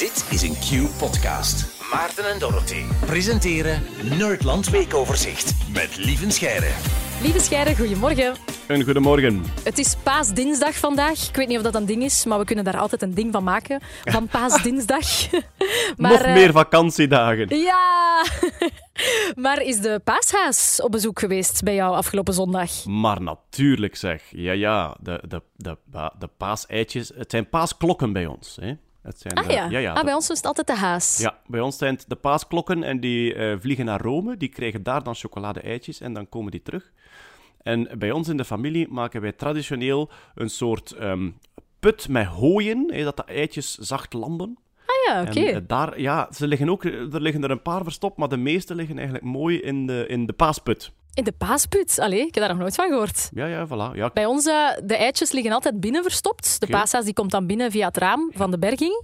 Dit is een Q-podcast. Maarten en Dorothy presenteren Nerdland Weekoverzicht met Lieven Scheire. Lieve Scheire, goedemorgen. Een goedemorgen. Het is paasdinsdag vandaag. Ik weet niet of dat een ding is, maar we kunnen daar altijd een ding van maken. Van paasdinsdag. maar, Nog eh, meer vakantiedagen. Ja! maar is de paashaas op bezoek geweest bij jou afgelopen zondag? Maar natuurlijk zeg. Ja, ja. De, de, de, de, de paaseitjes. Het zijn paasklokken bij ons. Hè? Het zijn Ah de- ja, ja, ja, ah, de- bij ons is het altijd de haas. ja, bij ons zijn het de paasklokken en die eh, vliegen naar Rome. Die krijgen daar dan chocolade-eitjes en dan komen die terug. En bij ons in de familie maken wij traditioneel een soort ehm, put met hooien, dat de eitjes zacht landen. Ah ja, oké. En eh, daar, ja, ze liggen ook, er liggen er een paar verstopt, maar de meeste liggen eigenlijk mooi in de, in de paasput. In de paasput? Allee, ik heb daar nog nooit van gehoord. Ja, ja, voilà. Ja, Bij ons, eh, de eitjes liggen altijd binnen verstopt. De paashaas die komt dan binnen via het raam van de berging.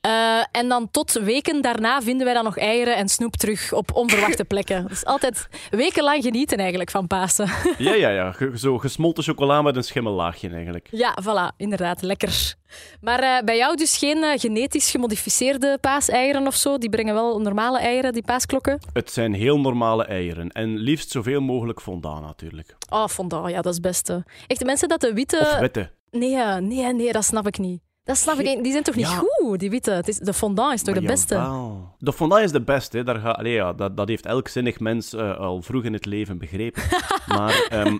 Eh, en dan tot weken daarna vinden wij dan nog eieren en snoep terug op onverwachte plekken. Dus altijd wekenlang genieten eigenlijk van Pasen. Ja, ja, ja. Zo gesmolten chocola met een schimmellaagje eigenlijk. ja, voilà, inderdaad, lekker. Maar eh, bij jou dus geen eh, genetisch gemodificeerde paaseieren of zo? Die brengen wel normale eieren, die paasklokken? Het zijn heel normale eieren. En liefst zoveel mogelijk fondant natuurlijk. Oh, fondant, ja, dat is het beste. Echt, de mensen dat de witte... Of witte. Nee, eh, nee, nee, dat snap ik niet. Dat snap ik niet. Die zijn toch niet Ja. goed, die witte? Het is, de fondant is toch de beste? jawel. De fondant is de beste. Hè. Daar ga, allee, ja, dat, dat heeft elk zinnig mens al vroeg in het leven begrepen. maar ehm,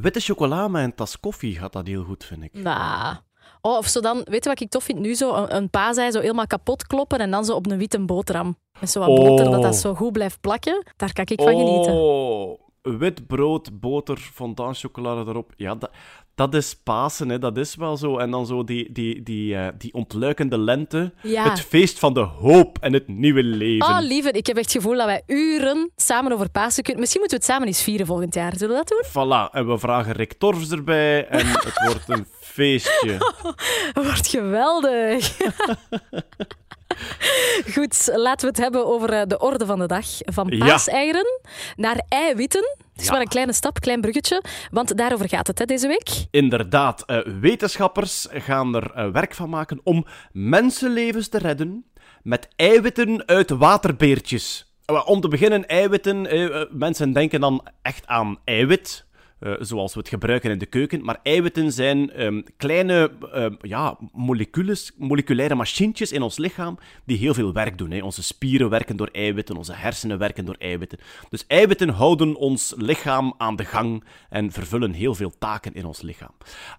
witte chocola met een tas koffie gaat dat heel goed, vind ik. Oh, of zo dan, weet je wat ik tof vind? Nu zo een, een paasei zo helemaal kapot kloppen en dan zo op een witte boterham. Met zo wat Oh. boter, dat dat zo goed blijft plakken. Daar kan ik van genieten. Oh, wit brood, boter, fondant, chocolade erop. Ja, dat, dat is Pasen, hè. dat is wel zo. En dan zo die, die, die, eh, die ontluikende lente. Ja. Het feest van de hoop en het nieuwe leven. Oh, lieve, ik heb echt het gevoel dat wij uren samen over Pasen kunnen. Misschien moeten we het samen eens vieren volgend jaar. Zullen we dat doen? Voilà, en we vragen Rick Torfs erbij en het wordt een feestje. Dat wordt geweldig. Goed, laten we het hebben over eh, de orde van de dag. Van Ja. paaseieren naar eiwitten. Het is Ja. maar een kleine stap, klein bruggetje. Want daarover gaat het hè, deze week. Inderdaad, eh, wetenschappers gaan er eh, werk van maken om mensenlevens te redden met eiwitten uit waterbeertjes. Om te beginnen, eiwitten. mensen denken dan echt aan eiwit. Eh, zoals we het gebruiken in de keuken. Maar eiwitten zijn ehm, kleine ehm, ja, molecules, moleculaire machientjes in ons lichaam die heel veel werk doen. Hè. Onze spieren werken door eiwitten, onze hersenen werken door eiwitten. Dus eiwitten houden ons lichaam aan de gang en vervullen heel veel taken in ons lichaam.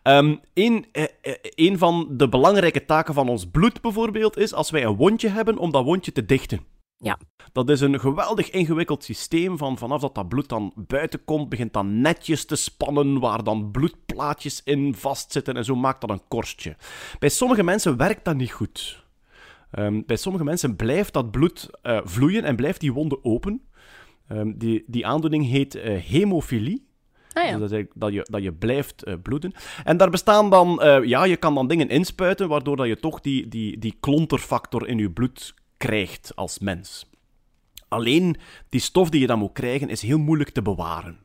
Eh, eh, een van de belangrijke taken van ons bloed bijvoorbeeld is als wij een wondje hebben om dat wondje te dichten. Ja. Dat is een geweldig ingewikkeld systeem. Van vanaf dat dat bloed dan buiten komt, begint dat netjes te spannen, waar dan bloedplaatjes in vastzitten en zo maakt dat een korstje. Bij sommige mensen werkt dat niet goed. Ehm, bij sommige mensen blijft dat bloed eh, vloeien en blijft die wonde open. Ehm, die, die aandoening heet eh, hemofilie. Ah ja. Dus dat, dat, je, dat je blijft eh, bloeden. En daar bestaan dan, ja, je kan dan dingen inspuiten, waardoor dat je toch die, die, die klonterfactor in je bloed krijgt als mens. Alleen die stof die je dan moet krijgen is heel moeilijk te bewaren.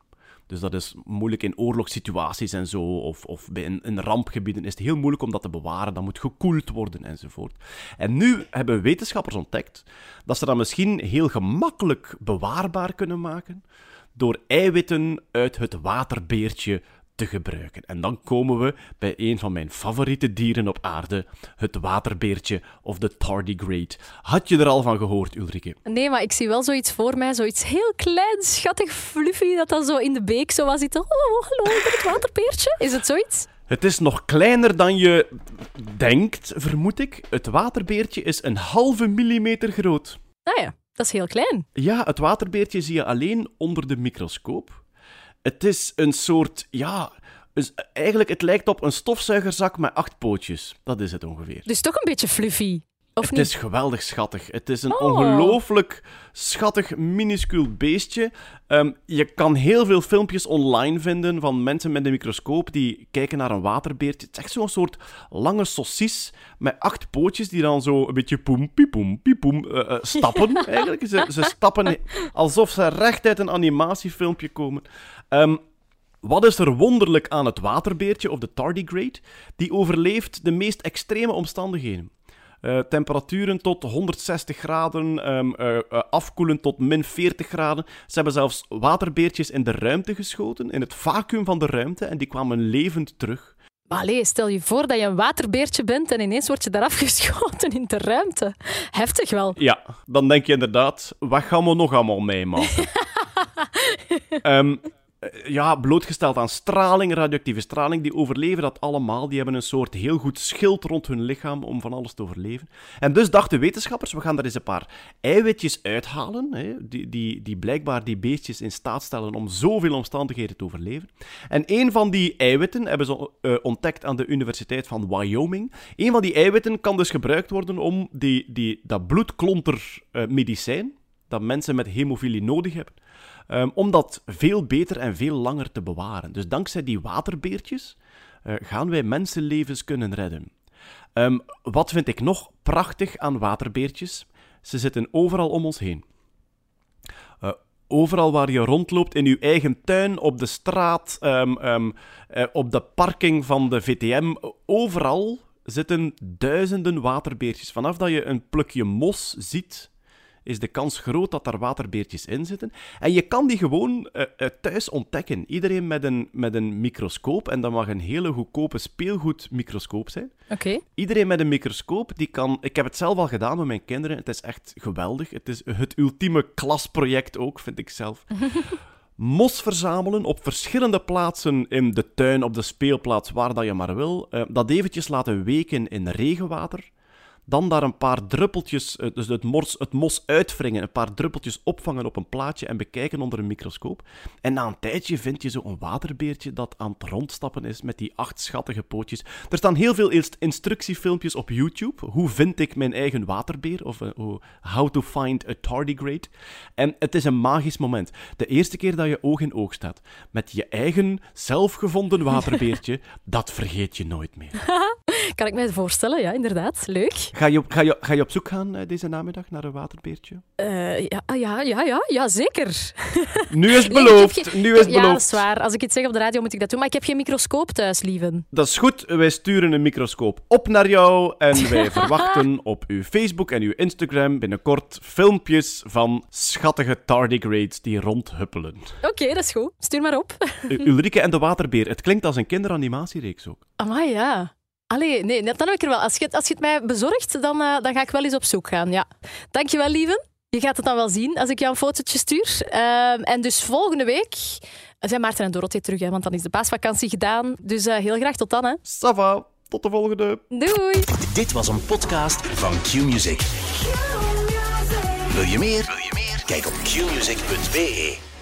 Dus dat is moeilijk in oorlogssituaties en zo, of, of in, in rampgebieden is het heel moeilijk om dat te bewaren. Dat moet gekoeld worden enzovoort. En nu hebben wetenschappers ontdekt dat ze dat misschien heel gemakkelijk bewaarbaar kunnen maken door eiwitten uit het waterbeertje te gebruiken. En dan komen we bij een van mijn favoriete dieren op aarde, het waterbeertje of de tardigrade. Had je er al van gehoord, Ulrike? Nee, maar ik zie wel zoiets voor mij, zoiets heel klein, schattig, fluffy, dat dan zo in de beek zo was zitten. Oh, hallo, ik ben het waterpeertje. Is het zoiets? Het is nog kleiner dan je denkt, vermoed ik. Het waterbeertje is een halve millimeter groot. Ah ja, dat is heel klein. Ja, het waterbeertje zie je alleen onder de microscoop. Het is een soort, ja, dus eigenlijk het lijkt op een stofzuigerzak met acht pootjes. Dat is het ongeveer. Dus toch een beetje fluffy. Of Het niet? is geweldig schattig. Het is een Oh. ongelooflijk schattig, minuscuul beestje. Ehm, je kan heel veel filmpjes online vinden van mensen met een microscoop die kijken naar een waterbeertje. Het is echt zo'n soort lange saucis met acht pootjes die dan zo een beetje poem, piepoem, piepoem eh, eh, stappen. Eigenlijk. Ze, ze stappen alsof ze recht uit een animatiefilmpje komen. Ehm, wat is er wonderlijk aan het waterbeertje of de tardigrade? Die overleeft de meest extreme omstandigheden. Uh, temperaturen tot 160 graden, um, uh, uh, afkoelen tot min 40 graden. Ze hebben zelfs waterbeertjes in de ruimte geschoten, in het vacuüm van de ruimte, en die kwamen levend terug. Maar allee, stel je voor dat je een waterbeertje bent en ineens word je daar afgeschoten in de ruimte. Heftig wel. Ja, dan denk je inderdaad, wat gaan we nog allemaal meemaken? um, Eh, ja, blootgesteld aan straling, radioactieve straling. Die overleven dat allemaal. Die hebben een soort heel goed schild rond hun lichaam om van alles te overleven. En dus dachten wetenschappers, we gaan daar eens een paar eiwitjes uithalen, hè, die, die, die blijkbaar die beestjes in staat stellen om zoveel omstandigheden te overleven. En een van die eiwitten hebben ze uh, ontdekt aan de Universiteit van Wyoming. Een van die eiwitten kan dus gebruikt worden om die, die, dat bloedklontermedicijn, uh, dat mensen met hemofilie nodig hebben, Um, om dat veel beter en veel langer te bewaren. Dus dankzij die waterbeertjes uh, gaan wij mensenlevens kunnen redden. Um, wat vind ik nog prachtig aan waterbeertjes? Ze zitten overal om ons heen. Uh, overal waar je rondloopt, in je eigen tuin, op de straat, um, uh, op de parking van de VTM, overal zitten duizenden waterbeertjes. Vanaf dat je een plukje mos ziet, is de kans groot dat daar waterbeertjes in zitten. En je kan die gewoon uh, thuis ontdekken. Iedereen met een, met een microscoop, en dat mag een hele goedkope speelgoedmicroscoop zijn. Oké. Iedereen met een microscoop, die kan... Ik heb het zelf al gedaan met mijn kinderen. Het is echt geweldig. Het is het ultieme klasproject ook, vind ik zelf. mos verzamelen op verschillende plaatsen in de tuin, op de speelplaats, waar dat je maar wil. Uh, dat eventjes laten weken in regenwater. Dan daar een paar druppeltjes, eh, dus het mos, het mos uitwringen, een paar druppeltjes opvangen op een plaatje en bekijken onder een microscoop. En na een tijdje vind je zo'n waterbeertje dat aan het rondstappen is met die acht schattige pootjes. Er staan heel veel instructiefilmpjes op YouTube. Hoe vind ik mijn eigen waterbeer? Of uh, how to find a tardigrade. En het is een magisch moment. De eerste keer dat je oog in oog staat met je eigen zelfgevonden waterbeertje, dat vergeet je nooit meer. kan ik me voorstellen, ja, inderdaad. Leuk. Ga je, op, ga, je, ga je op zoek gaan uh, deze namiddag naar een waterbeertje? Uh, ja, ja, ja, ja, ja, zeker. Nu is het beloofd. nu is het ja, beloofd. dat is waar. Als ik iets zeg op de radio, moet ik dat doen. Maar ik heb geen microscoop thuis, lieven. Dat is goed. Wij sturen een microscoop op naar jou. En wij verwachten op uw Facebook en uw Instagram binnenkort filmpjes van schattige tardigrades die rondhuppelen. Oké, okay, dat is goed. Stuur maar op. Ulrike en de waterbeer. Het klinkt als een kinderanimatiereeks ook. Amai, ja. Allee, nee, dan heb ik er wel. Als je, als je het mij bezorgt, dan, uh, dan ga ik wel eens op zoek gaan. Ja. Dankjewel, lieve. Je gaat het dan wel zien als ik jou een fotootje stuur. Uh, en dus volgende week zijn Maarten en Dorothee terug, hè, want dan is de paasvakantie gedaan. Dus uh, heel graag tot dan. Hè. Sava, tot de volgende. Doei. Dit was een podcast van Q-Music. Wil je meer? Wil je meer? Kijk op qmusic.be.